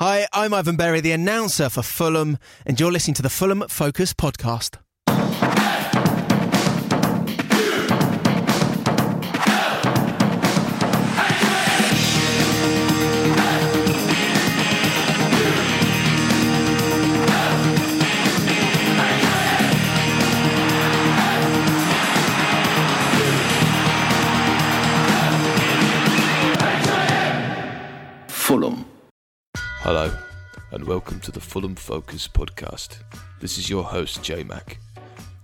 Hi, I'm Ivan Berry, the announcer for Fulham, and you're listening to the Fulham Focus podcast. Hello, and welcome to the Fulham Focus podcast. This is your host, J Mac.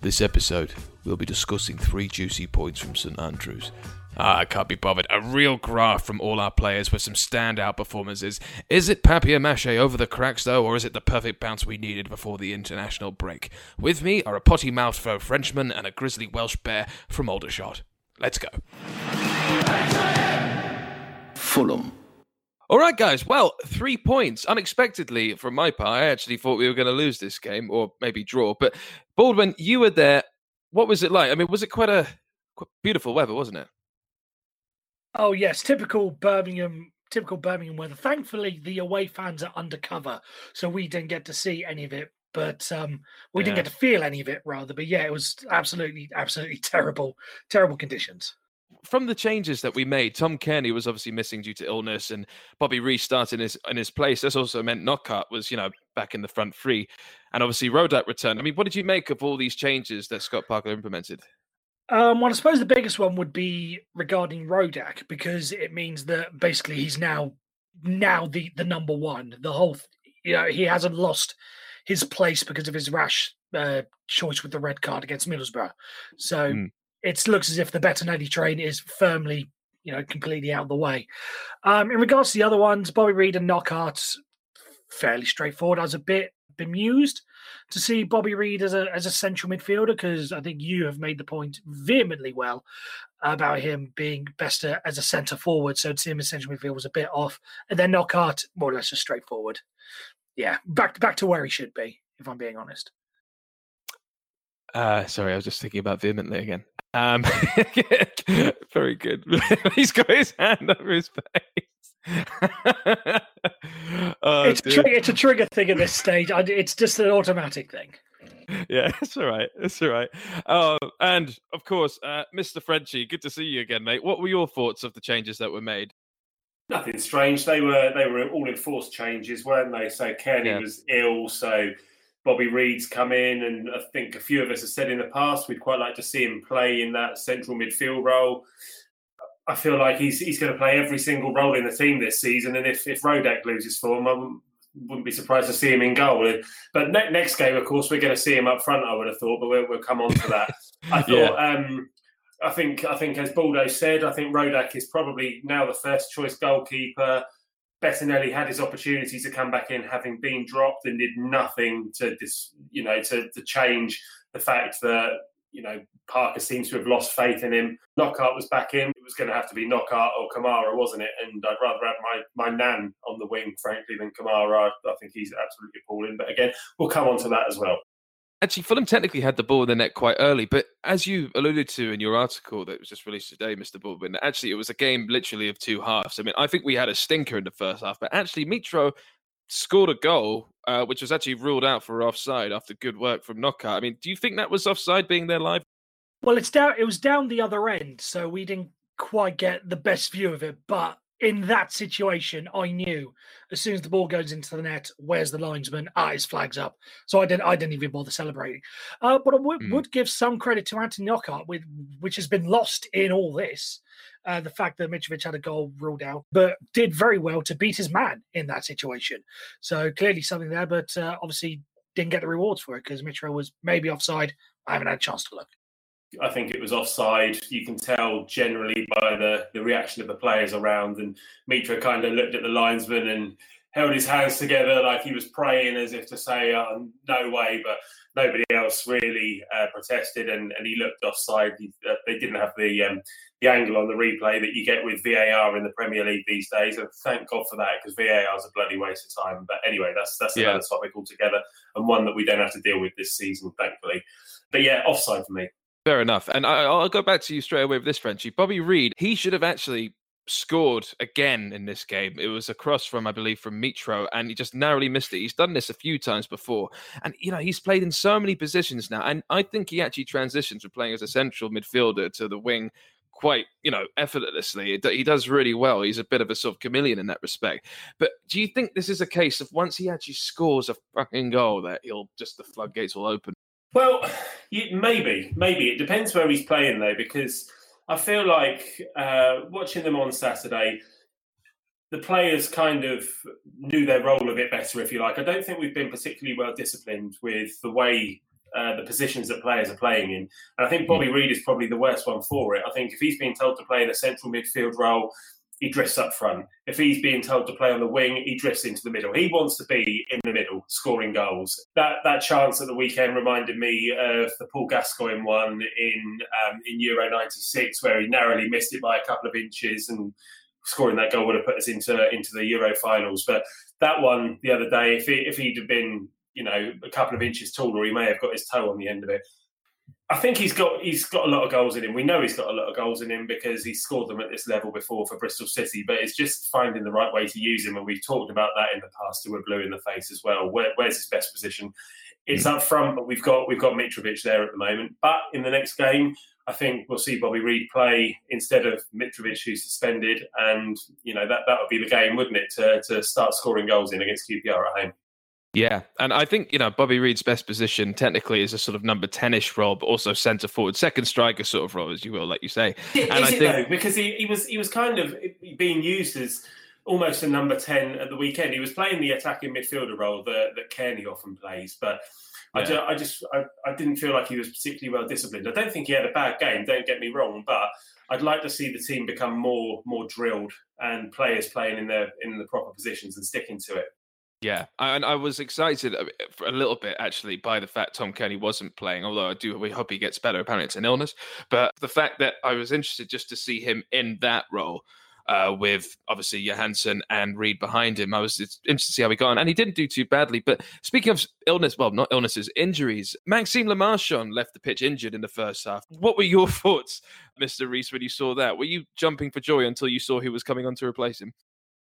This episode, we'll be discussing three juicy points from St Andrews. Ah, I can't be bothered. A real graph from all our players with some standout performances. Is it papier mache over the cracks, though, or is it the perfect bounce we needed before the international break? With me are a potty mouthed Frenchman and a grizzly Welsh bear from Aldershot. Let's go. Fulham. All right, guys. Well, three points. Unexpectedly, from my part, I actually thought we were going to lose this game or maybe draw. But Baldwin, you were there. What was it like? I mean, was it quite a quite beautiful weather, wasn't it? Oh yes, typical Birmingham, typical Birmingham weather. Thankfully, the away fans are undercover, so we didn't get to see any of it. But um, we didn't get to feel any of it, rather. But yeah, it was absolutely, absolutely terrible, terrible conditions. From the changes that we made, Tom Cairney was obviously missing due to illness, and Bobby Rees started in his in his place. This also meant Knockaert was, you know, back in the front three, and obviously Rodak returned. I mean, what did you make of all these changes that Scott Parker implemented? Um, well, I suppose the biggest one would be regarding Rodak because it means that basically he's now now the the number one. The whole, th- you know, he hasn't lost his place because of his rash uh, choice with the red card against Middlesbrough. So Mm. It looks as if the Bettinelli train is firmly, you know, completely out of the way. Um, in regards to the other ones, Bobby Reid and Knockaert, fairly straightforward. I was a bit bemused to see Bobby Reid as a as a central midfielder because I think you have made the point vehemently well about him being best as a centre forward. So to see him as central midfield was a bit off, and then Knockaert more or less just straightforward. Yeah, back back to where he should be, if I'm being honest. Uh, sorry, I was just thinking about vehemently again. Um, very good. He's got his hand over his face. oh, it's, a dear. it's a trigger thing at this stage. I, it's just an automatic thing. yeah, it's all right. It's all right. Oh, and of course, uh, Mr. Frenchie, good to see you again, mate. What were your thoughts of the changes that were made? Nothing strange. They were they were all enforced changes, weren't they? So Cairney Yeah. was ill, so Bobby Reid's come in, and I think a few of us have said in the past we'd quite like to see him play in that central midfield role. I feel like he's he's going to play every single role in the team this season, and if if Rodak loses form, I wouldn't- be surprised to see him in goal. But ne- next game, of course, we're going to see him up front. I would have thought, but we'll, we'll come on to that. I Yeah. thought. Um, I think I think as Baldo said, I think Rodak is probably now the first choice goalkeeper. Bettinelli had his opportunity to come back in, having been dropped, and did nothing to dis, you know to, to change the fact that you know Parker seems to have lost faith in him. Knockaert was back in; it was going to have to be Knockaert or Kamara, wasn't it? And I'd rather have my my Nan on the wing, frankly, than Kamara. I think he's absolutely appalling. But again, we'll come on to that as well. Actually, Fulham technically had the ball in the net quite early, but as you alluded to in your article that was just released today, Mr. Baldwin, actually it was a game literally of two halves. I mean, I think we had a stinker in the first half, but actually Mitro scored a goal, uh, which was actually ruled out for offside after good work from Knockaert. I mean, do you think that was offside being there live? Well, it's down. It was down the other end, so we didn't quite get the best view of it. But in that situation, I knew as soon as the ball goes into the net, where's the linesman? Ah, his flag's up. So I didn't. I didn't even bother celebrating. Uh, but I would, Mm. would give some credit to Anthony Knockaert, with which has been lost in all this. Uh, the fact that Mitrovic had a goal ruled out, but did very well to beat his man in that situation. So clearly something there, but uh, obviously didn't get the rewards for it because Mitro was maybe offside. I haven't had a chance to look. I think it was offside. You can tell generally by the, the reaction of the players around. And Mitro kind of looked at the linesman and held his hands together like he was praying as if to say, oh, no way. But nobody else really uh, protested and, and he looked offside. He, uh, they didn't have the um, the angle on the replay that you get with VAR in the Premier League these days. And thank God for that because VAR is a bloody waste of time. But anyway, that's, that's Yeah. another topic altogether and one that we don't have to deal with this season, thankfully. But yeah, offside for me. Fair enough. And I, I'll go back to you straight away with this, Frenchie. Bobby Reid, he should have actually scored again in this game. It was a cross from, I believe, from Mitro, and he just narrowly missed it. He's done this a few times before, and you know he's played in so many positions now, and I think he actually transitions from playing as a central midfielder to the wing quite, you know, effortlessly. He does really well. He's a bit of a sort of chameleon in that respect. But do you think this is a case of once he actually scores a fucking goal that he'll just the floodgates will open? Well, maybe, maybe it depends where he's playing though, because I feel like uh, watching them on Saturday, the players kind of knew their role a bit better, if you like. I don't think we've been particularly well disciplined with the way uh, the positions that players are playing in. And I think Bobby Reid is probably the worst one for it. I think if he's being told to play in a central midfield role, he drifts up front. If he's being told to play on the wing, he drifts into the middle. He wants to be in the middle, scoring goals. That that chance at the weekend reminded me of the Paul Gascoigne one in um, in Euro '96, where he narrowly missed it by a couple of inches, and scoring that goal would have put us into into the Euro finals. But that one the other day, if he, if he'd have been you know a couple of inches taller, he may have got his toe on the end of it. I think he's got he's got a lot of goals in him. We know he's got a lot of goals in him because he scored them at this level before for Bristol City. But it's just finding the right way to use him, and we've talked about that in the past. To we're blue in the face as well. Where, where's his best position? It's up front, but we've got we've got Mitrovic there at the moment. But in the next game, I think we'll see Bobby Reid play instead of Mitrovic, who's suspended, and you know that that would be the game, wouldn't it, to to start scoring goals in against QPR at home. Yeah, and I think you know Bobby Reid's best position technically is a sort of number ten-ish role, but also centre forward, second striker sort of role, as you will, like you say. and I think though? because he, he was he was kind of being used as almost a number ten at the weekend. He was playing the attacking midfielder role that that Cairney often plays, but. Yeah. I, just, I just I, I didn't feel like he was particularly well disciplined. I don't think he had a bad game. Don't get me wrong, but I'd like to see the team become more more drilled and players playing in their in the proper positions and sticking to it. Yeah, and I was excited a little bit actually by the fact Tom Cairney wasn't playing. Although I do, we hope he gets better. Apparently, it's an illness, but the fact that I was interested just to see him in that role. Uh, with obviously Johansen and Reid behind him. I was interested to see how he got on, and he didn't do too badly. But speaking of illness, well, not illnesses, injuries, Maxime Le Marchand left the pitch injured in the first half. What were your thoughts, Mr. Reese, when you saw that? Were you jumping for joy until you saw who was coming on to replace him?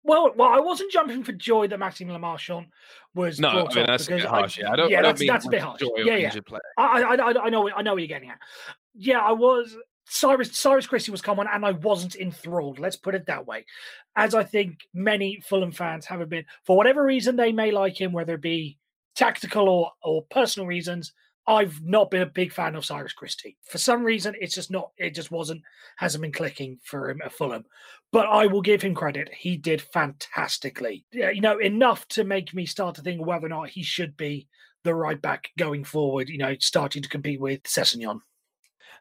Well, well, I wasn't jumping for joy that Maxime Le Marchand was no, brought I mean, that's a bit harsh. I, yeah, I don't. yeah, I don't that's, that's a bit harsh. Yeah, yeah. I, I, I know, I know what you're getting at. Yeah, I was. Cyrus Cyrus Christie was coming, and I wasn't enthralled. Let's put it that way. As I think many Fulham fans haven't been, for whatever reason they may like him, whether it be tactical or or personal reasons. I've not been a big fan of Cyrus Christie. For some reason, it's just not, it just wasn't, hasn't been clicking for him at Fulham. But I will give him credit. He did fantastically. You know, enough to make me start to think whether or not he should be the right back going forward, you know, starting to compete with Sessegnon.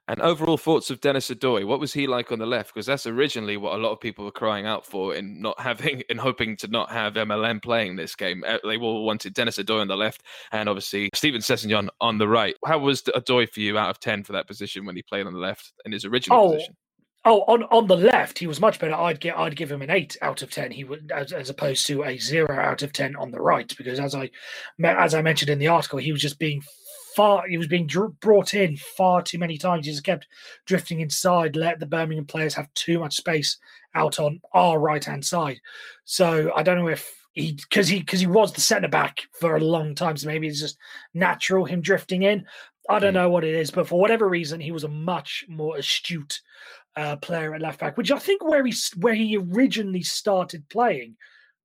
And overall thoughts of Denis Odoi. What was he like on the left? Because that's originally what a lot of people were crying out for in not having, in hoping to not have MLM playing this game. Uh, they all wanted Denis Odoi on the left and obviously Steven Sessegnon on the right. How was Odoi for you out of 10 for that position when he played on the left in his original oh. position? Oh, on, on the left, he was much better. I'd get I'd give him an eight out of ten. He would as, as opposed to a zero out of ten on the right because as I as I mentioned in the article, he was just being far he was being dr- brought in far too many times. He just kept drifting inside, let the Birmingham players have too much space out on our right hand side. So I don't know if he because he because he was the centre back for a long time, so maybe it's just natural him drifting in. I don't hmm. know what it is, but for whatever reason, he was a much more astute uh, player at left back, which I think where he where he originally started playing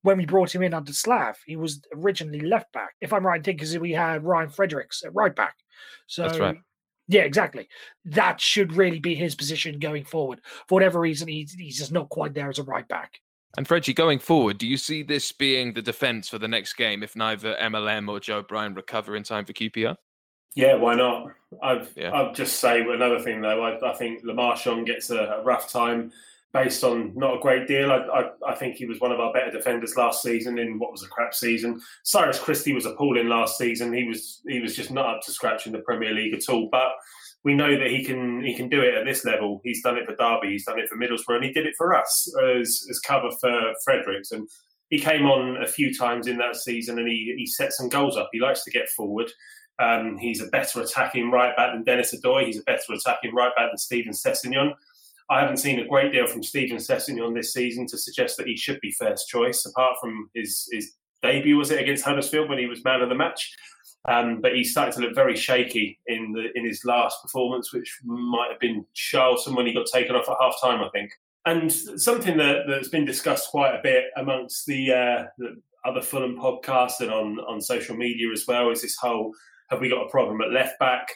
when we brought him in under Slav, he was originally left back. If I'm right, because we had Ryan Fredericks at right back. So That's right. Yeah, exactly. That should really be his position going forward. For whatever reason, he's, he's just not quite there as a right back. And Fredgie, going forward, do you see this being the defence for the next game if neither MLM or Joe Bryan recover in time for QPR? Yeah, why not? I've, yeah. I'll just say another thing though. I, I think Le Marchand gets a, a rough time based on not a great deal. I, I, I, think he was one of our better defenders last season in what was a crap season. Cyrus Christie was appalling last season. He was he was just not up to scratch in the Premier League at all. But we know that he can he can do it at this level. He's done it for Derby, he's done it for Middlesbrough, and he did it for us as, as cover for Fredericks. And he came on a few times in that season and he, he set some goals up. He likes to get forward. Um, he's a better attacking right back than Dennis Odoi. He's a better attacking right back than Steven Sessegnon. I haven't seen a great deal from Steven Sessegnon this season to suggest that he should be first choice, apart from his, his debut, was it, against Huddersfield when he was man of the match. Um, but he started to look very shaky in the in his last performance, which might have been Charlton when he got taken off at half time, I think. And something that, that's been discussed quite a bit amongst the, uh, the other Fulham podcasts and on, on social media as well is this whole have we got a problem at left back?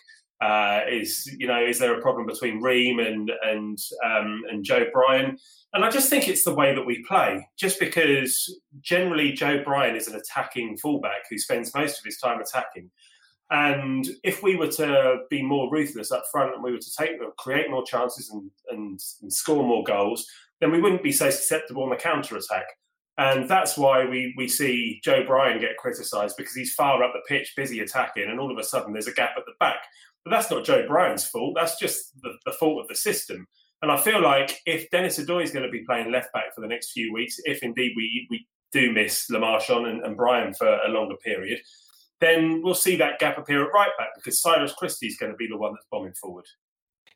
Uh, is you know is there a problem between Ream and and um, and Joe Bryan? And I just think it's the way that we play. Just because generally Joe Bryan is an attacking fullback who spends most of his time attacking. And if we were to be more ruthless up front and we were to take create more chances and, and, and score more goals, then we wouldn't be so susceptible on the counter attack. And that's why we, we see Joe Bryan get criticised because he's far up the pitch, busy attacking, and all of a sudden there's a gap at the back. But that's not Joe Bryan's fault. That's just the, the fault of the system. And I feel like if Dennis Odoi is going to be playing left back for the next few weeks, if indeed we, we do miss Le Marchand and, and Bryan for a longer period, then we'll see that gap appear at right back because Cyrus Christie is going to be the one that's bombing forward.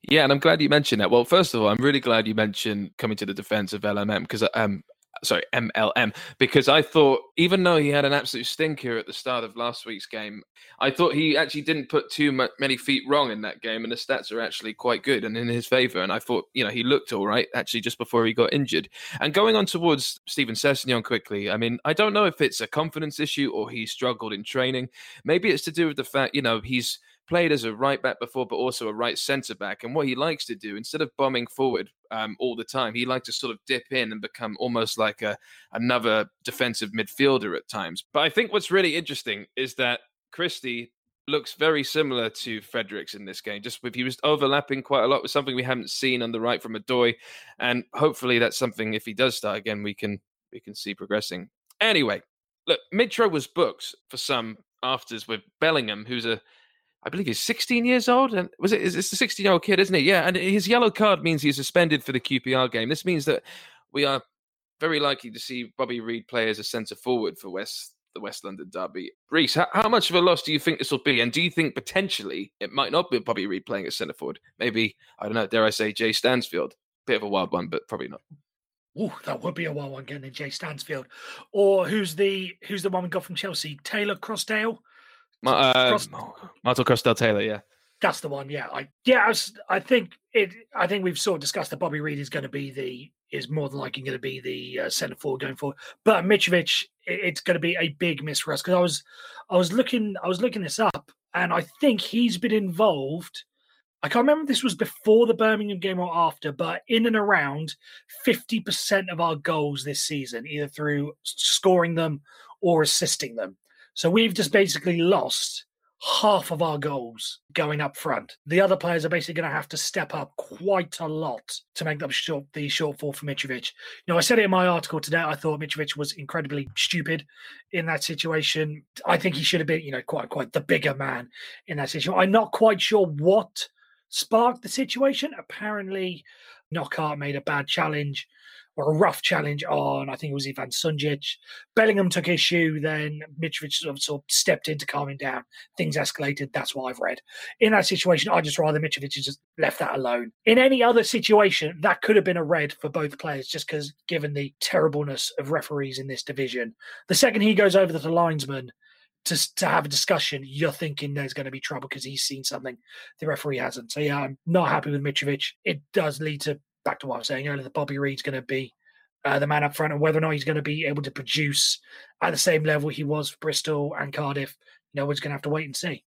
Yeah, and I'm glad you mentioned that. Well, first of all, I'm really glad you mentioned coming to the defense of LMM because um, sorry, MLM, because I thought even though he had an absolute stinker at the start of last week's game, I thought he actually didn't put too many feet wrong in that game, and the stats are actually quite good and in his favour. And I thought, you know, he looked all right actually just before he got injured. And going on towards Steven Sessegnon quickly, I mean, I don't know if it's a confidence issue or he struggled in training. Maybe it's to do with the fact, you know, he's played as a right back before, but also a right centre back. And what he likes to do, instead of bombing forward um, all the time, he likes to sort of dip in and become almost like a another defensive midfielder at times. But I think what's really interesting is that Christie looks very similar to Fredericks in this game. Just with he was overlapping quite a lot with something we haven't seen on the right from Odoi, and hopefully that's something if he does start again, we can we can see progressing. Anyway, look, Mitro was booked for some afters with Bellingham, who's a I believe he's 16 years old. And was it? It's a 16 year old kid, isn't he? Yeah. And his yellow card means he's suspended for the QPR game. This means that we are very likely to see Bobby Reid play as a centre forward for West the West London derby. Reese, how, how, much of a loss do you think this will be? And do you think potentially it might not be Bobby Reid playing as centre forward? Maybe I don't know. Dare I say Jay Stansfield? Bit of a wild one, but probably not. Oh, that would be a wild one getting in Jay Stansfield. Or who's the who's the one we got from Chelsea? Taylor Crossdale. Ma- uh, Cross- Martin Crossdale Taylor, yeah. That's the one, yeah. I yeah, I, was, I think it. I think we've sort of discussed that Bobby Reid is going to be the is more than likely going to be the uh, centre forward going forward. But Mitrovic, it, it's going to be a big miss for us because I was I was looking I was looking this up and I think he's been involved. I can't remember if this was before the Birmingham game or after, but in and around fifty percent of our goals this season, either through scoring them or assisting them. So we've just basically lost half of our goals going up front. The other players are basically going to have to step up quite a lot to make up short, the shortfall for Mitrovic. You know, I said it in my article today. I thought Mitrovic was incredibly stupid in that situation. I think he should have been, you know, quite quite the bigger man in that situation. I'm not quite sure what sparked the situation. Apparently, Knockaert made a bad challenge or a rough challenge on, I think it was Ivan Sunjic. Bellingham took issue, then Mitrovic sort of, sort of stepped in to calm him down. Things escalated. That's what I've read. In that situation, I just rather Mitrovic just left that alone. In any other situation, that could have been a red for both players, just because given the terribleness of referees in this division. The second he goes over to the linesman, to, to have a discussion, you're thinking there's going to be trouble because he's seen something the referee hasn't. So yeah, I'm not happy with Mitrovic. It does lead to back to what I was saying earlier, that Bobby Reid's going to be uh, the man up front, and whether or not he's going to be able to produce at the same level he was for Bristol and Cardiff, you know, we're just going to have to wait and see.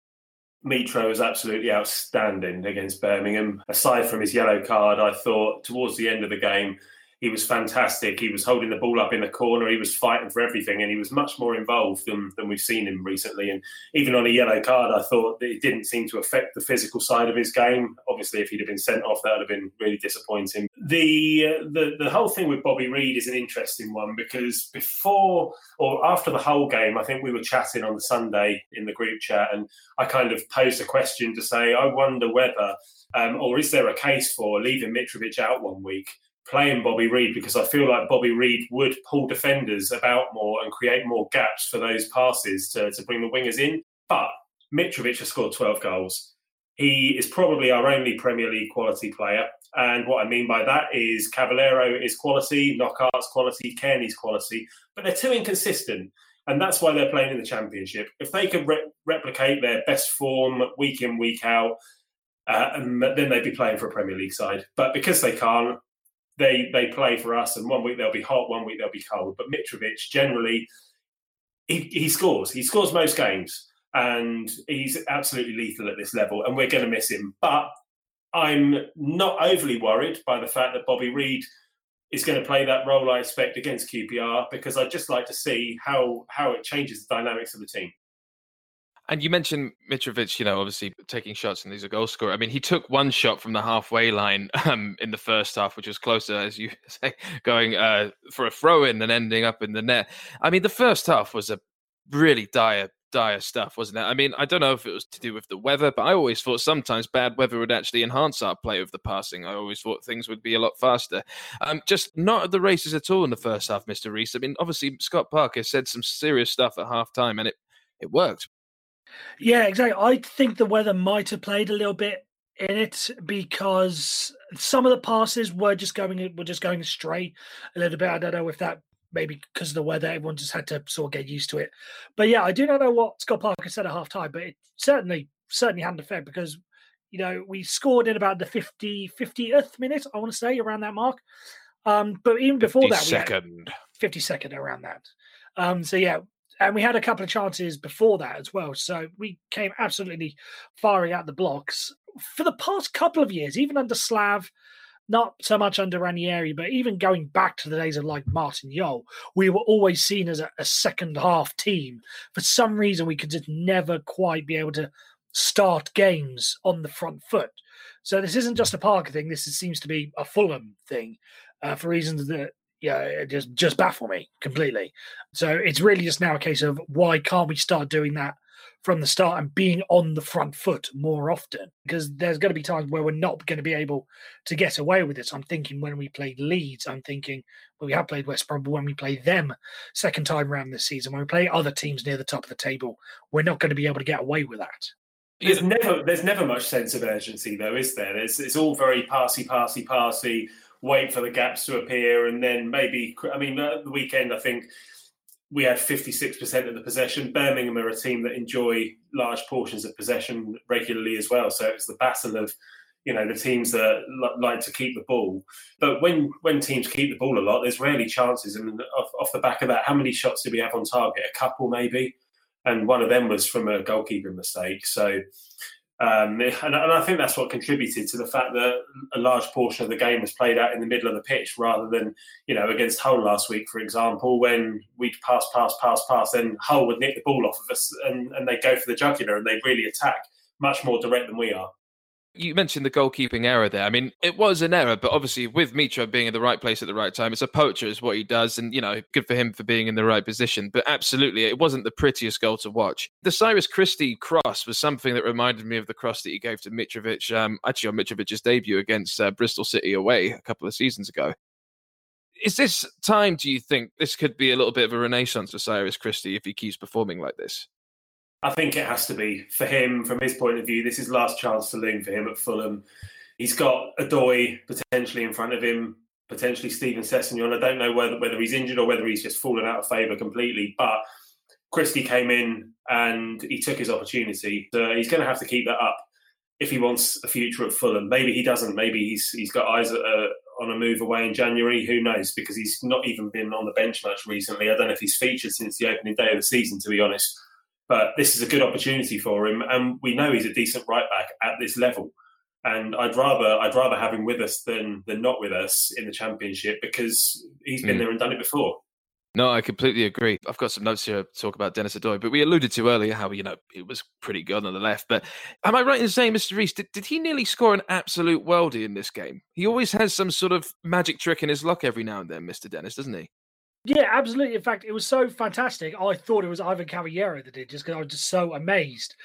Mitro was absolutely outstanding against Birmingham. Aside from his yellow card, I thought towards the end of the game, he was fantastic. He was holding the ball up in the corner. He was fighting for everything, and he was much more involved than, than we've seen him recently. And even on a yellow card, I thought that it didn't seem to affect the physical side of his game. Obviously, if he'd have been sent off, that would have been really disappointing. The uh, the the whole thing with Bobby Reid is an interesting one because before or after the whole game, I think we were chatting on the Sunday in the group chat, and I kind of posed a question to say, I wonder whether. Um, or is there a case for leaving Mitrovic out one week playing Bobby Reid because I feel like Bobby Reid would pull defenders about more and create more gaps for those passes to, to bring the wingers in. But Mitrovic has scored 12 goals. He is probably our only Premier League quality player. And what I mean by that is Cavaleiro is quality, Knockaert's quality, Cairney's quality, but they're too inconsistent. And that's why they're playing in the Championship. If they could re- replicate their best form week in, week out, uh, and then they'd be playing for a Premier League side. But because they can't, they they play for us, and one week they'll be hot, one week they'll be cold. But Mitrovic generally, he, he scores. He scores most games, and he's absolutely lethal at this level. And we're going to miss him. But I'm not overly worried by the fact that Bobby Reid is going to play that role I expect against QPR because I'd just like to see how how it changes the dynamics of the team. And you mentioned Mitrovic, you know, obviously taking shots and he's a goal scorer. I mean, he took one shot from the halfway line um, in the first half, which was closer, as you say, going uh, for a throw in and ending up in the net. I mean, the first half was a really dire, dire stuff, wasn't it? I mean, I don't know if it was to do with the weather, but I always thought sometimes bad weather would actually enhance our play of the passing. I always thought things would be a lot faster. Um, just not at the races at all in the first half, Mr. Reese. I mean, obviously, Scott Parker said some serious stuff at half time and it, it worked. Yeah, exactly. I think the weather might have played a little bit in it because some of the passes were just going were just going astray a little bit. I don't know if that maybe because of the weather, everyone just had to sort of get used to it. But yeah, I do not know what Scott Parker said at half time, but it certainly certainly had an effect because you know we scored in about the 50 50th minute, I want to say around that mark. Um, but even before that, second. we 52nd around that. Um, so yeah, and we had a couple of chances before that as well. So we came absolutely firing out the blocks for the past couple of years, even under Slav, not so much under Ranieri, but even going back to the days of like Martin Jol, we were always seen as a, a second half team. For some reason, we could just never quite be able to start games on the front foot. So this isn't just a Parker thing. This seems to be a Fulham thing uh, for reasons that yeah, it just just baffle me completely. So it's really just now a case of why can't we start doing that from the start and being on the front foot more often? Because there's going to be times where we're not going to be able to get away with this. I'm thinking when we played Leeds, I'm thinking well, we have played West Brom, but when we play them second time around this season, when we play other teams near the top of the table, we're not going to be able to get away with that. There's never there's never much sense of urgency though, is there? It's it's all very passy, passy, passy wait for the gaps to appear, and then maybe. I mean, the weekend, I think we had 56% of the possession. Birmingham are a team that enjoy large portions of possession regularly as well. So it's the battle of, you know, the teams that like to keep the ball. But when when teams keep the ball a lot, there's rarely chances. And off, off the back of that, how many shots did we have on target? A couple, maybe. And one of them was from a goalkeeping mistake. So um, and, and, I think that's what contributed to the fact that a large portion of the game was played out in the middle of the pitch rather than, you know, against Hull last week, for example, when we'd pass, pass, pass, pass, then Hull would nick the ball off of us and, and they go for the jugular and they really attack much more direct than we are you mentioned the goalkeeping error there. I mean, it was an error, but obviously with Mitro being in the right place at the right time, it's a poacher is what he does, and you know, good for him for being in the right position. But absolutely, it wasn't the prettiest goal to watch. The Cyrus Christie cross was something that reminded me of the cross that he gave to Mitrovic, um, actually on Mitrovic's debut against uh, Bristol City away a couple of seasons ago. Is this time? Do you think this could be a little bit of a renaissance for Cyrus Christie if he keeps performing like this? I think it has to be for him, from his point of view. This is last chance saloon for him at Fulham. He's got Odoi potentially in front of him, potentially Steven Sessegnon. I don't know whether whether he's injured or whether he's just fallen out of favour completely. But Christie came in and he took his opportunity. So he's going to have to keep that up if he wants a future at Fulham. Maybe he doesn't. Maybe he's he's got eyes at, on a move away in January. Who knows? Because he's not even been on the bench much recently. I don't know if he's featured since the opening day of the season, to be honest. But this is a good opportunity for him, and we know he's a decent right back at this level. And I'd rather I'd rather have him with us than than not with us in the championship because he's been mm. there and done it before. No, I completely agree. I've got some notes here to talk about Dennis Odoi, but we alluded to earlier how, you know, it was pretty good on the left. But am I right in saying, Mr. Reese, did, did he nearly score an absolute worldie in this game? He always has some sort of magic trick in his luck every now and then, Mr. Dennis, doesn't he? Yeah, absolutely. In fact, it was so fantastic. I thought it was Ivan Cavaleiro that did, just because I was just so amazed.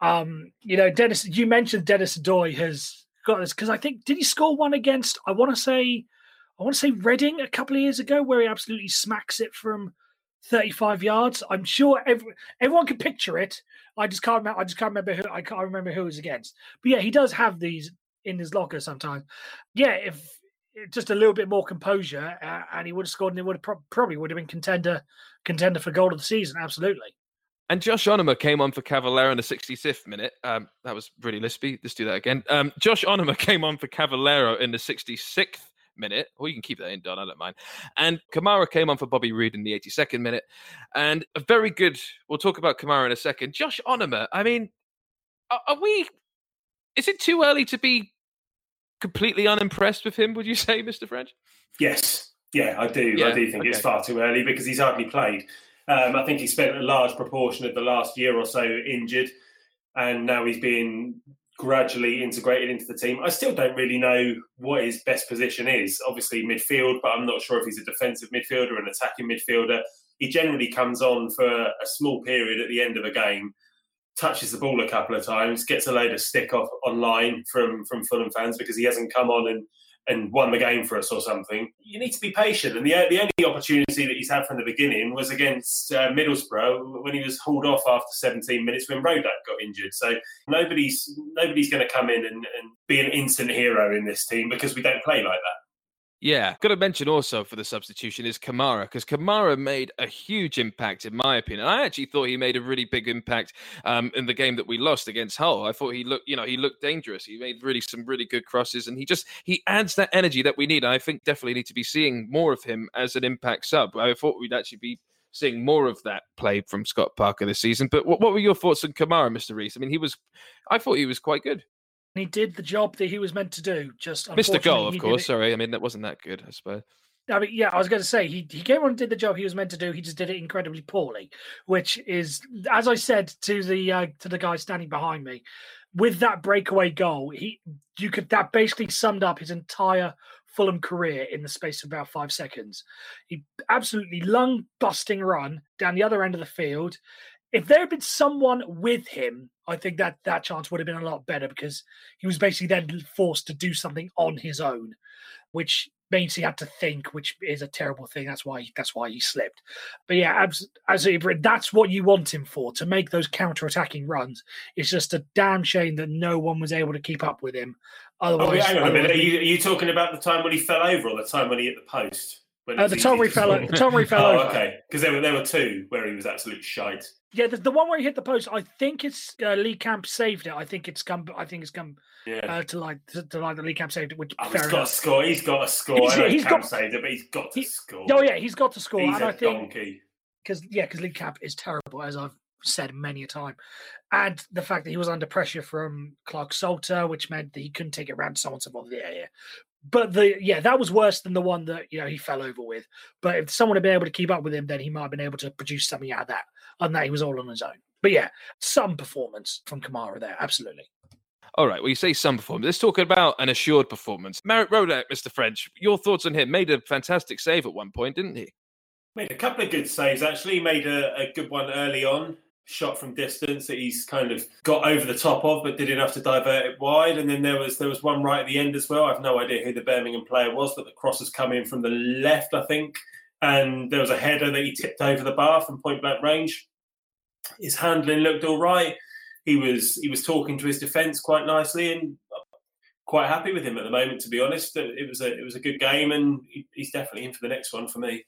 Um, you know, Dennis, you mentioned Dennis Odoi has got this because I think did he score one against? I want to say, I want to say Reading a couple of years ago, where he absolutely smacks it from 35 yards. I'm sure every, everyone can picture it. I just can't remember. I just can't remember who. I can't remember who it was against. But yeah, he does have these in his locker sometimes. Yeah, if just a little bit more composure, uh, and he would have scored, and he would have pro- probably would have been contender contender for goal of the season. Absolutely. And Josh Onomah came on for Cavaleiro in the 65th minute. Um, that was really lispy. Let's do that again. Um, Josh Onomah came on for Cavaleiro in the 66th minute, or you can keep that in, Don. I don't mind. And Kamara came on for Bobby Reid in the 82nd minute, and a very good. We'll talk about Kamara in a second. Josh Onomah. I mean, are, are we? Is it too early to be completely unimpressed with him? Would you say, Mister French? Yes. Yeah, I do. Yeah, I do think okay. it's far too early because he's hardly played. Um, I think he spent a large proportion of the last year or so injured, and now he's being gradually integrated into the team. I still don't really know what his best position is. Obviously midfield, but I'm not sure if he's a defensive midfielder, or an attacking midfielder. He generally comes on for a small period at the end of a game, touches the ball a couple of times, gets a load of stick off online from from Fulham fans because he hasn't come on and and won the game for us or something. You need to be patient. And the the only opportunity that he's had from the beginning was against uh, Middlesbrough when he was hauled off after 17 minutes when Rodak got injured. So nobody's nobody's going to come in and, and be an instant hero in this team because we don't play like that. Yeah, got to mention also for the substitution is Kamara because Kamara made a huge impact in my opinion. I actually thought he made a really big impact um, in the game that we lost against Hull. I thought he looked, you know, he looked dangerous. He made really some really good crosses, and he just he adds that energy that we need. I think definitely need to be seeing more of him as an impact sub. I thought we'd actually be seeing more of that play from Scott Parker this season. But what, what were your thoughts on Kamara, Mister Reese? I mean, he was, I thought he was quite good. He did the job that he was meant to do. Just Missed a goal, of course. Sorry, I mean that wasn't that good. I suppose. I mean, yeah, I was going to say he he came on and did the job he was meant to do. He just did it incredibly poorly, which is, as I said to the uh, to the guy standing behind me, with that breakaway goal, he you could that basically summed up his entire Fulham career in the space of about five seconds. He absolutely lung busting run down the other end of the field. If there had been someone with him, I think that that chance would have been a lot better because he was basically then forced to do something on his own, which means he had to think, which is a terrible thing. That's why that's why he slipped. But yeah, abs- absolutely, that's what you want him for to make those counter-attacking runs. It's just a damn shame that no one was able to keep up with him. Oh, Otherwise, wait, hang on a minute. Are you, are you talking about the time when he fell over or the time when he hit the post? When Uh, the easy time where to he fell, score? the oh, okay. Because there were there were two where he was absolute shite. Yeah, the, the one where he hit the post. I think it's uh, Lee Camp saved it. I think it's come. I think it's come Yeah. uh, to like to, to like the Lee Camp saved it. Which Oh, he's fair got to enough. score. He's got a score. He's- I know he's Cam got- saved it, but he's got to he- score. Oh yeah, he's got to score, he's and a I think donkey. because yeah, because Lee Camp is terrible, as I've said many a time, and the fact that he was under pressure from Clark Salter, which meant that he couldn't take it around to someone. Someone, yeah, yeah. But the yeah, that was worse than the one that you know he fell over with. But if someone had been able to keep up with him, then he might have been able to produce something out of that. And that he was all on his own. But yeah, some performance from Kamara there, absolutely. All right. Well, you say some performance. Let's talk about an assured performance. Marek Rodak, Mr. French. Your thoughts on him? Made a fantastic save at one point, didn't he? Made a couple of good saves actually. Made a, a good one early on. Shot from distance that he's kind of got over the top of, but did enough to divert it wide. And then there was there was one right at the end as well. I've no idea who the Birmingham player was, but the cross has come in from the left, I think. And there was a header that he tipped over the bar from point blank range. His handling looked all right. He was he was talking to his defence quite nicely, and quite happy with him at the moment. To be honest, it was a it was a good game, and he- he's definitely in for the next one for me.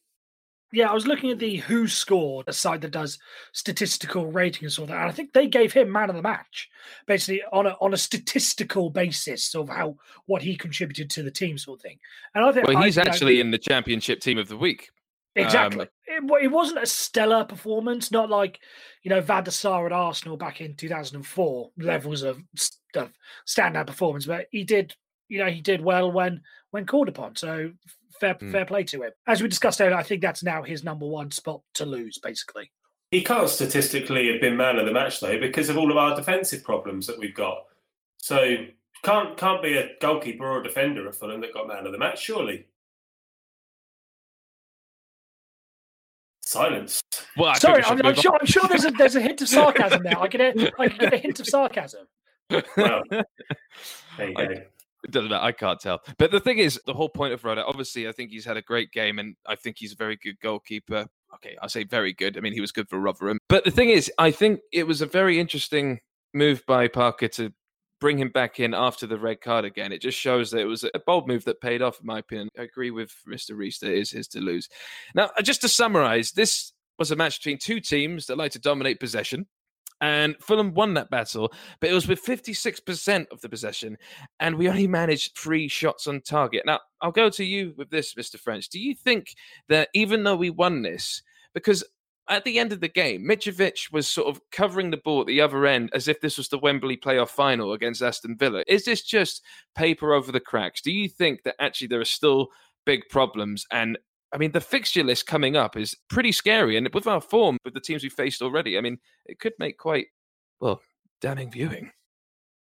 Yeah, I was looking at the Who Scored, a site that does statistical ratings and all that, and I think they gave him man of the match, basically on a on a statistical basis of how what he contributed to the team, sort of thing. And I think Well, I- he's know, actually in the championship team of the week. Um, exactly. it, it wasn't a stellar performance, not like you know Van der Sar at Arsenal back in two thousand and four levels of, of standout performance, but he did. You know, he did well when when called upon. So fair Hmm. fair play to him. As we discussed earlier, I think that's now his number one spot to lose, basically. He can't statistically have been man of the match though because of all of our defensive problems that we've got. So can't can't be a goalkeeper or a defender at Fulham that got man of the match, surely. Silence. Well, I Sorry, I'm, I'm sure. I'm sure there's a there's a hint of sarcasm there. I can hear- I can get a hint of sarcasm. Well, There you I- go. Doesn't. I can't tell. But the thing is, the whole point of Roda, obviously, I think he's had a great game and I think he's a very good goalkeeper. okay, I'll say very good. I mean, he was good for Rotherham. But the thing is, I think it was a very interesting move by Parker to bring him back in after the red card again. It just shows that it was a bold move that paid off, in my opinion. I agree with Mr. Reese that it is his to lose. Now, just to summarize, this was a match between two teams that like to dominate possession. And Fulham won that battle, but it was with 56% of the possession, and we only managed three shots on target. Now, I'll go to you with this, Mr. French. Do you think that even though we won this, because at the end of the game, Mitrovic was sort of covering the ball at the other end as if this was the Wembley playoff final against Aston Villa. Is this just paper over the cracks? Do you think that actually there are still big problems? And I mean, the fixture list coming up is pretty scary. And with our form, with the teams we faced already, I mean, it could make quite, well, damning viewing.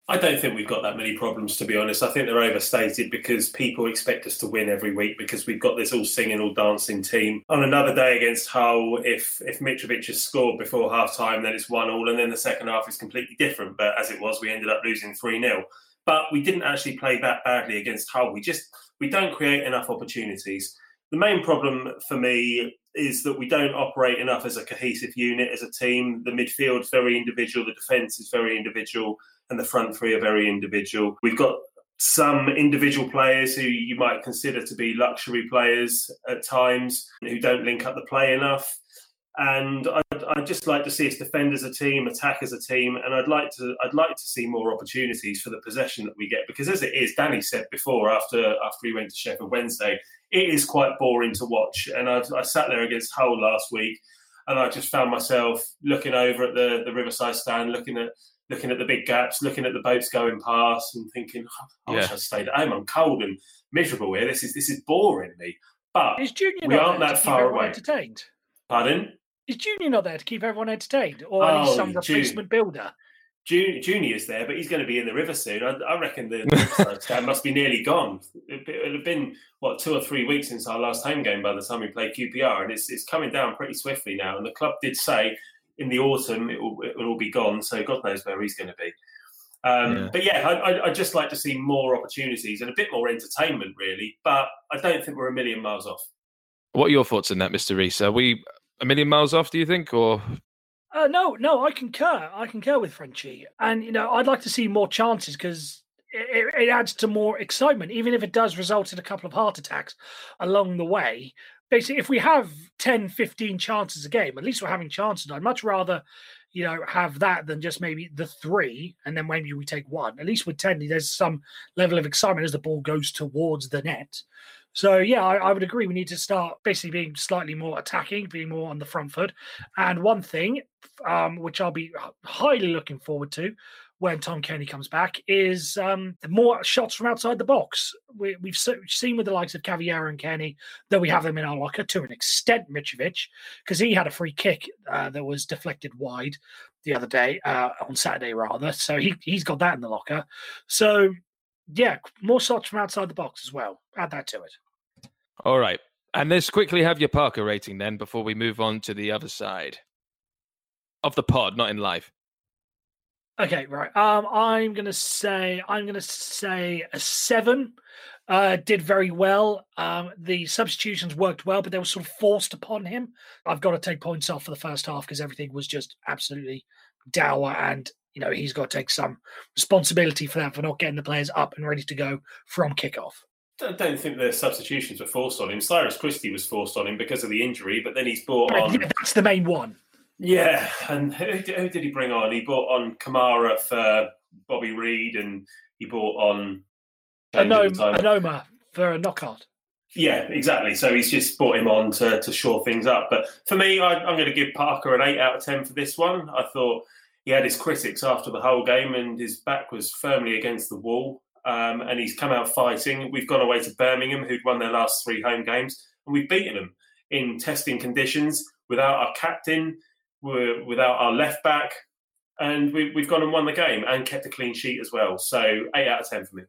I don't think we've got that many problems, to be honest. I think they're overstated because people expect us to win every week because we've got this all singing, all dancing team. On another day against Hull, if if Mitrovic has scored before half time, then it's one all, and then the second half is completely different. But as it was, we ended up losing 3 0. But we didn't actually play that badly against Hull. We just we don't create enough opportunities. The main problem for me is that we don't operate enough as a cohesive unit, as a team. The midfield's very individual, the defence is very individual and the front three are very individual. We've got some individual players who you might consider to be luxury players at times who don't link up the play enough. And I'd, I'd, just like to see us defend as a team, attack as a team, and I'd like to I'd like to see more opportunities for the possession that we get because as it is, Danny said before after after we went to Sheffield Wednesday, it is quite boring to watch. And I, I sat there against Hull last week, and I just found myself looking over at the the Riverside stand, looking at looking at the big gaps, looking at the boats going past, and thinking, oh, "I yeah. wish I stayed at home. I'm cold and miserable here. This is this is boring me." But is Junior we aren't that far away. Entertained. Pardon? Is Junior not there to keep everyone entertained, or oh, some replacement June. builder? Junior's there, but he's going to be in the river soon. I, I reckon the stand must be nearly gone. It, will have been what two or three weeks since our last home game by the time we played QPR, and it's it's coming down pretty swiftly now. And the club did say in the autumn it will, it will all be gone. So God knows where he's going to be. Um, yeah. But yeah, I, would just like to see more opportunities and a bit more entertainment, really. But I don't think we're a million miles off. What are your thoughts on that, Mr. Reese? Are we a million miles off, do you think? Or uh, no, no, I concur. I concur with Frenchie. And, you know, I'd like to see more chances because it, it, adds to more excitement, even if it does result in a couple of heart attacks along the way basically if we have 10 15 chances a game at least we're having chances i'd much rather you know have that than just maybe the three and then maybe we take one at least with 10 there's some level of excitement as the ball goes towards the net so yeah I, I would agree we need to start basically being slightly more attacking being more on the front foot and one thing um, which i'll be highly looking forward to when Tom Cairney comes back is um, more shots from outside the box. We, have seen with the likes of Cavaleiro and Cairney that we have them in our locker to an extent, Mitrovic, because he had a free kick uh, that was deflected wide the other day, uh, on Saturday rather. So he, he's got that in the locker. So, yeah, more shots from outside the box as well. Add that to it. All right. And let's quickly have your Parker rating then before we move on to the other side of the pod, not in live. Okay, right. Um, I'm gonna say I'm gonna say a seven. Uh, did very well. Um, the substitutions worked well, but they were sort of forced upon him. I've got to take points off for the first half because everything was just absolutely dour, and you know he's got to take some responsibility for that for not getting the players up and ready to go from kickoff. I don't think the substitutions were forced on him. Cyrus Christie was forced on him because of the injury, but then he's brought on. Yeah, that's the main one. Yeah, and who, who, did he bring on? He brought on Kamara for Bobby Reid, and he brought on Onomah, Onomah for a Knockaert. Yeah, exactly. So he's just brought him on to, to shore things up. But for me, I, am going to give Parker an eight out of ten for this one. I thought he had his critics after the whole game, and his back was firmly against the wall. Um, and he's come out fighting. We've gone away to Birmingham, who'd won their last three home games, and we've beaten them in testing conditions without our captain without our left back, and we, have gone and won the game and kept a clean sheet as well. So eight out of ten for me.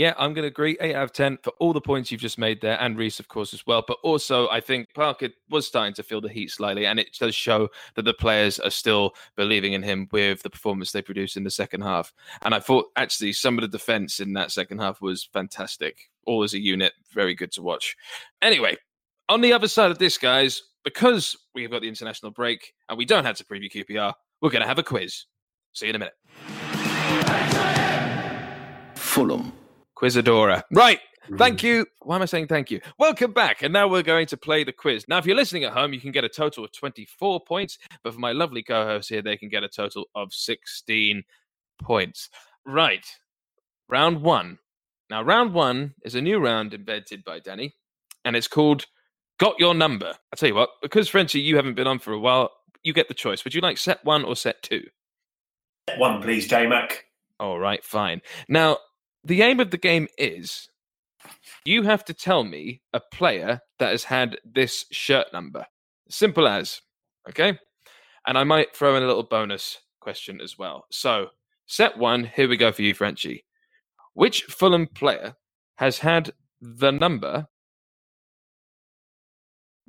Yeah, I'm going to agree. Eight out of 10 for all the points you've just made there, and Reese, of course, as well. But also, I think Parker was starting to feel the heat slightly, and it does show that the players are still believing in him with the performance they produced in the second half. And I thought, actually, some of the defense in that second half was fantastic. All as a unit, very good to watch. Anyway, on the other side of this, guys, because we've got the international break and we don't have to preview QPR, we're going to have a quiz. See you in a minute. Fulham. Quizadora. Right. Thank mm. you. Why am I saying thank you? Welcome back. And now we're going to play the quiz. Now, if you're listening at home, you can get a total of 24 points. But for my lovely co hosts here, they can get a total of 16 points. Right. Round one. Now, round one is a new round invented by Danny, and it's called Got Your Number. I tell you what, because Frenchie, you haven't been on for a while, you get the choice. Would you like set one or set two? Set One, please, J Mac. All right, fine. Now, the aim of the game is you have to tell me a player that has had this shirt number. Simple as, okay? And I might throw in a little bonus question as well. So, set one, here we go for you, Frenchie. Which Fulham player has had the number?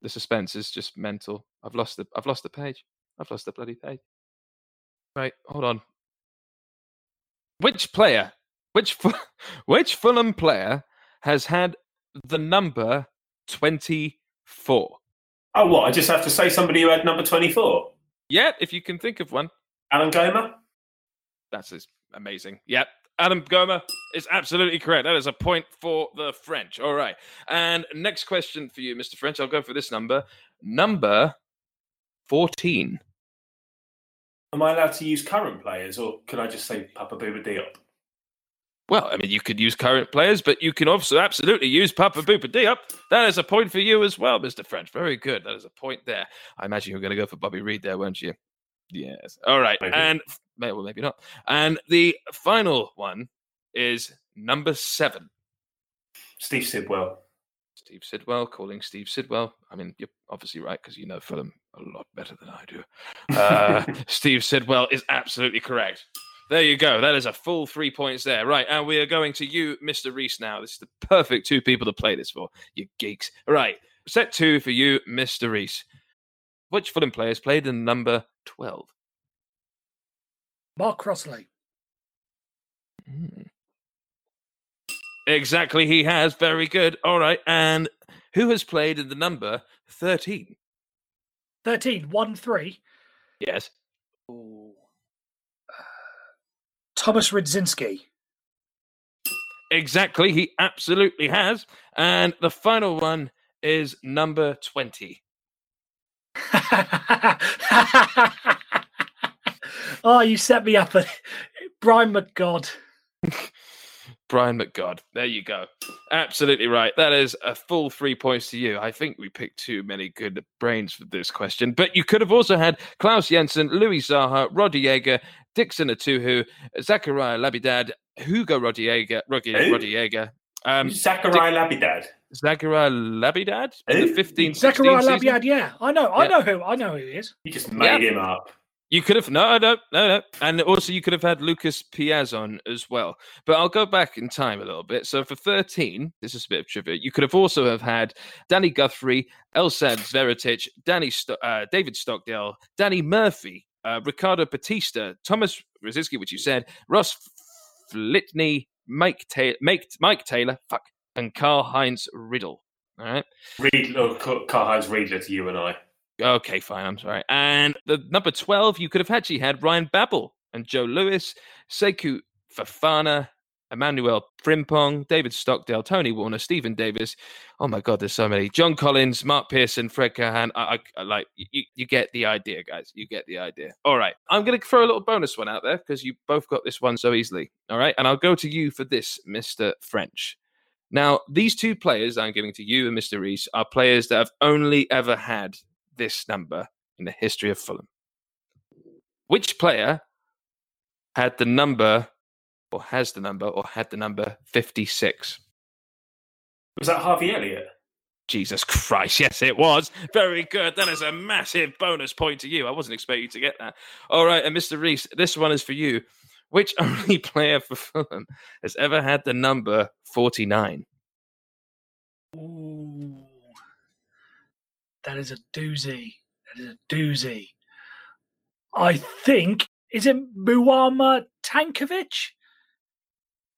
The suspense is just mental. I've lost the I've lost the page. I've lost the bloody page. Right, hold on. Which player, which which Fulham player has had the number 24? Oh, what? I just have to say somebody who had number 24. Yeah, if you can think of one. Alain Goma? That's is amazing. Yep. Adam Goma is absolutely correct. That is a point for the French. All right. And next question for you, Mr. French. I'll go for this number. Number 14. Am I allowed to use current players or can I just say Papa Bouba Diop? Well, I mean, you could use current players, but you can also absolutely use Papa Bouba Diop. That is a point for you as well, Mr. French. Very good. That is a point there. I imagine you're going to go for Bobby Reid there, weren't you? Yes. All right. Maybe. And well, maybe not. And the final one is number seven. Steve Sidwell. Steve Sidwell, calling Steve Sidwell. I mean, you're obviously right because you know Fulham a lot better than I do. Uh, Steve Sidwell is absolutely correct. There you go. That is a full three points there. Right. And we are going to you, Mr. Reese, now. This is the perfect two people to play this for, you geeks. Right. Set two for you, Mr. Reese. Which Fulham players played in number 12? Mark Crossley. Hmm. Exactly, he has. Very good. All right. And who has played in the number 13? 13, 1 3. Yes. Ooh. Thomas Radzinski. Exactly, he absolutely has. And the final one is number 20. oh, you set me up. Brian McGod. Brian McGod. There you go. Absolutely right. That is a full three points to you. I think we picked too many good brains for this question, but you could have also had Claus Jensen, Louis Saha, Roddy Jaeger, Dickson Etuhu, Zakaria Labyad, Hugo Rodallega, Roddy, Who? Um, Zakaria Labyad. Zakaria Labyad in the 15 Zachariah 16 season? Labyad, yeah. I know. I Yeah. know who. I know who he is. You just made Yeah. him up. You could have no, no, no, no, and also you could have had Lucas Piazon as well. But I'll go back in time a little bit. So for thirteen, this is a bit of trivia. You could have also have had Danny Guthrie, Elsad Zverotić, Danny Sto- uh, David Stockdale, Danny Murphy, uh, Ricardo Batista, Thomas Rosiski, which you said, Ross Flitney, Mike Ta- Mike, Maik Taylor, fuck, and Karl Heinz Riedle. All right. Reed, or Carhines Riedler to you and I. Okay, fine. I'm sorry. And the number 12, you could have actually had Ryan Babel and Joe Lewis, Seko Fofana, Emmanuel Frimpong, David Stockdale, Tony Warner, Stephen Davis. Oh my God, there's so many. John Collins, Mark Pearson, Fred Cahan. I, I, I like you, you get the idea, guys. You get the idea. All right. I'm going to throw a little bonus one out there because you both got this one so easily. All right. And I'll go to you for this, Mr. French. Now, these two players I'm giving to you and Mr. Reese are players that have only ever had this number in the history of Fulham. Which player had the number, or has the number, or had the number 56? Was that Harvey Elliott? Jesus Christ, yes, it was. Very good. That is a massive bonus point to you. I wasn't expecting you to get that. All right, and Mr. Reese, this one is for you. Which only player for Fulham has ever had the number 49? Ooh. That is a doozy. That is a doozy. I think is it Muamer Tankovic?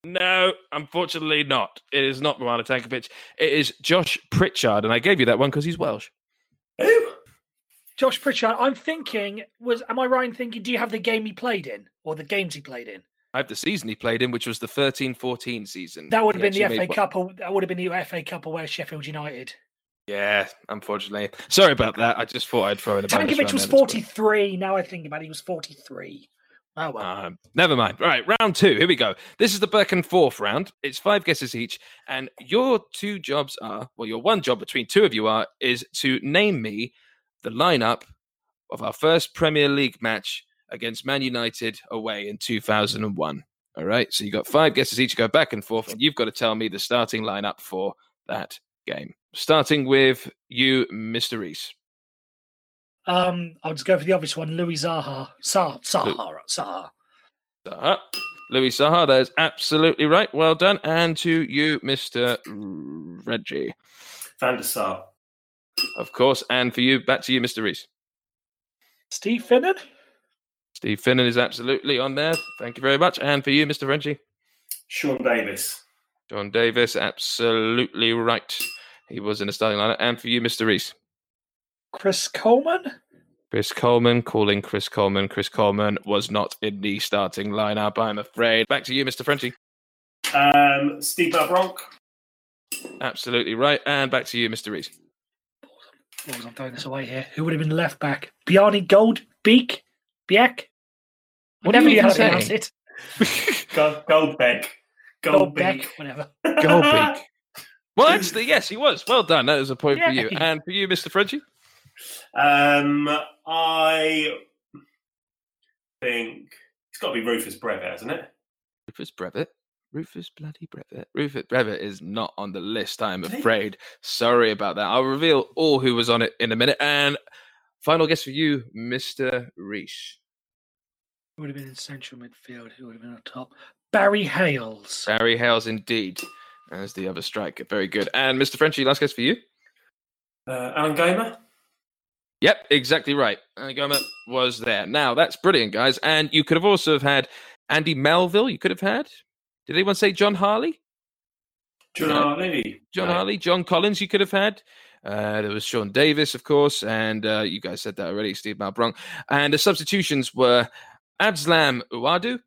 No, unfortunately not. It is not Milana Tankovic. It is Josh Pritchard, and I gave you that one because he's Welsh. Who? Josh Pritchard, I'm thinking, was am I right in thinking, do you have the game he played in or the games he played in? I have the season he played in, which was the 13-14 season. That would have been the FA Cup. or- That would have been the FA Cup away Sheffield United. Yeah, unfortunately. Sorry about that. I just thought I'd throw in a Tankovic was 43. Now I think about it, he was 43. Oh well. Um, never mind. Right, round two. Here we go. This is the back and forth round. It's five guesses each, and your two jobs are well, your one job between two of you are is to name me the lineup of our first Premier League match against Man United away in 2001. All right, so you got five guesses each. Go back and forth, and you've got to tell me the starting lineup for that game. Starting with you, Mr. Reese. Um, I'll just go for the obvious one. Louis Saha. Zaha. Zaha. Zaha. Zaha. Louis Saha, that is absolutely right. Well done. And to you, Mr. Reggie. Van der Sar. Of course. And for you, back to you, Mr. Reese. Steve Finnan. Steve Finnan is absolutely on there. Thank you very much. And for you, Mr. Reggie. Sean Davis. John Davis, absolutely right. He was in the starting lineup. And for you, Mr. Reese. Chris Coleman. Chris Coleman, calling Chris Coleman. Chris Coleman was not in the starting lineup, I'm afraid. Back to you, Mr. Frenchie. Um, Steve Bronk. Absolutely right. And back to you, Mr. Reese. What was I'm throwing this away here? Who would have been left back? Bjarne Gold. Beek. Biek. Whatever are you knew how even to pronounce saying? it. Gold, Goldbeck. Goldbeck. Goldbeck. Whatever. Goldbeak. Well, actually, yes, he was. Well done. That was a point for you. And for you, Mr. Frenchie. Um, I think it's got to be Rufus Brevet, hasn't it? Rufus Brevet. Rufus bloody Brevet. Rufus Brevet is not on the list, I'm afraid. Sorry about that. I'll reveal all who was on it in a minute. And final guess for you, Mr. Reese. Who would have been in central midfield? Who would have been on top? Barry Hayles. Barry Hayles, indeed. As the other striker. Very good. And Mr. Frenchy, last guess for you. Uh, Alain Goma. Yep, exactly right. Angoma was there. Now that's brilliant, guys. And you could have also have had Andy Melville. You could have had. Did anyone say Jon Harley? John. Harley. John No. Harley, John Collins. You could have had. Uh, there was Sean Davis, of course, and uh, you guys said that already. Steed Malbranque. And the substitutions were Abdeslam Ouaddou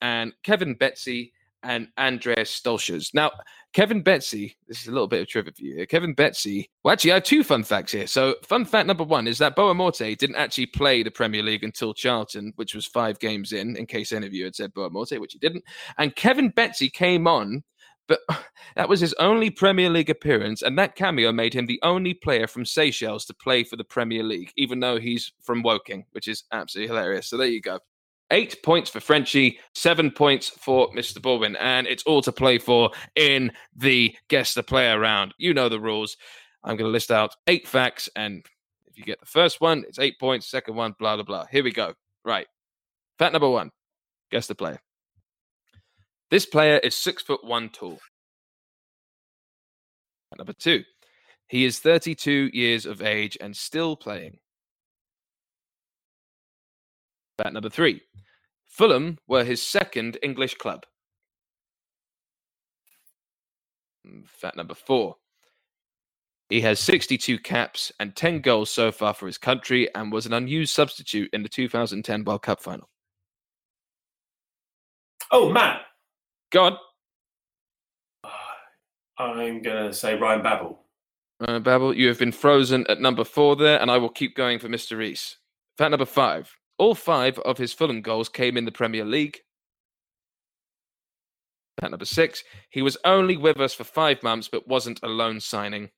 and Kevin Betsy and Andreas Stolcers. Now, Kevin Betsy, this is a little bit of trivia for you here. Kevin Betsy, well, actually, I have two fun facts here. So, fun fact number one is that Boa Morte didn't actually play the Premier League until Charlton, which was five games in, in case any of you had said Boa Morte, which he didn't. And Kevin Betsy came on, but that was his only Premier League appearance, and that cameo made him the only player from Seychelles to play for the Premier League, even though he's from Woking, which is absolutely hilarious. So, there you go. Eight points for Frenchie, seven points for Mr. Baldwin, and it's all to play for in the Guess the Player round. You know the rules. I'm going to list out eight facts, and if you get the first one, it's eight points. Second one, blah, blah, blah. Here we go. Right. Fact number one Guess the player. This player is six foot one tall. Fact number two, he is 32 years of age and still playing. Fact number three Fulham were his second English club. Fact number four he has 62 caps and 10 goals so far for his country and was an unused substitute in the 2010 World Cup final. Oh, Matt. Go on. I'm going to say Ryan Babel. Uh, Babel, you have been frozen at number four there, and I will keep going for Mr. Reese. Fact number five. All five of his Fulham goals came in the Premier League. Fact number six. He was only with us for five months, but wasn't a loan signing.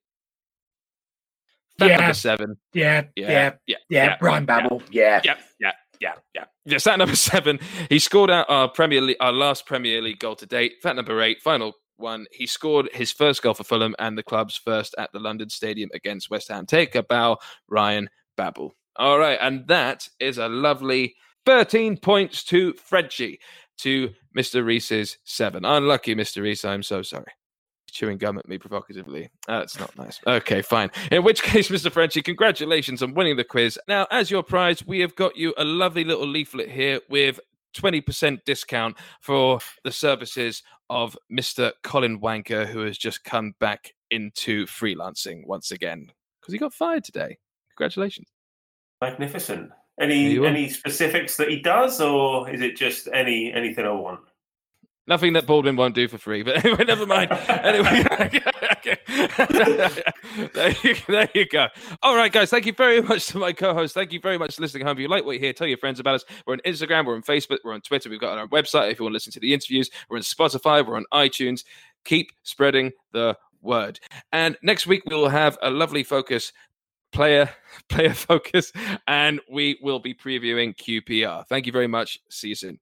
Fact Yeah. number seven. Yeah, Yeah, yeah, yeah, yeah. yeah, Brian Babel. Yeah. Yeah, yeah, yeah, yeah. Yeah, fact number seven. He scored out our Premier League, our last Premier League goal to date. Fact number eight, final one. He scored his first goal for Fulham and the club's first at the London Stadium against West Ham. Take a bow, Ryan Babel. All right, and that is a lovely 13 points to Frenchie, to Mr. Reese's seven. Unlucky, Mr. Reese. I'm so sorry. Chewing gum at me provocatively. That's not nice. Okay, fine. In which case, Mr. Frenchie, congratulations on winning the quiz. Now, as your prize, we have got you a lovely little leaflet here with 20% discount for the services of Mr. Colin Wanker, who has just come back into freelancing once again because he got fired today. Congratulations. Magnificent. Any any specifics that he does, or is it just any anything I want? Nothing that Baldwin won't do for free, but anyway, never mind. anyway, there, you, there you go. All right, guys, thank you very much to my co-host. Thank you very much for listening home. If you like what you hear, tell your friends about us. We're on Instagram, we're on Facebook, we're on Twitter. We've got our website if you want to listen to the interviews. We're on Spotify, we're on iTunes. Keep spreading the word. And next week we will have a lovely focus player player focus and we will be previewing QPR. Thank you very much. See you soon.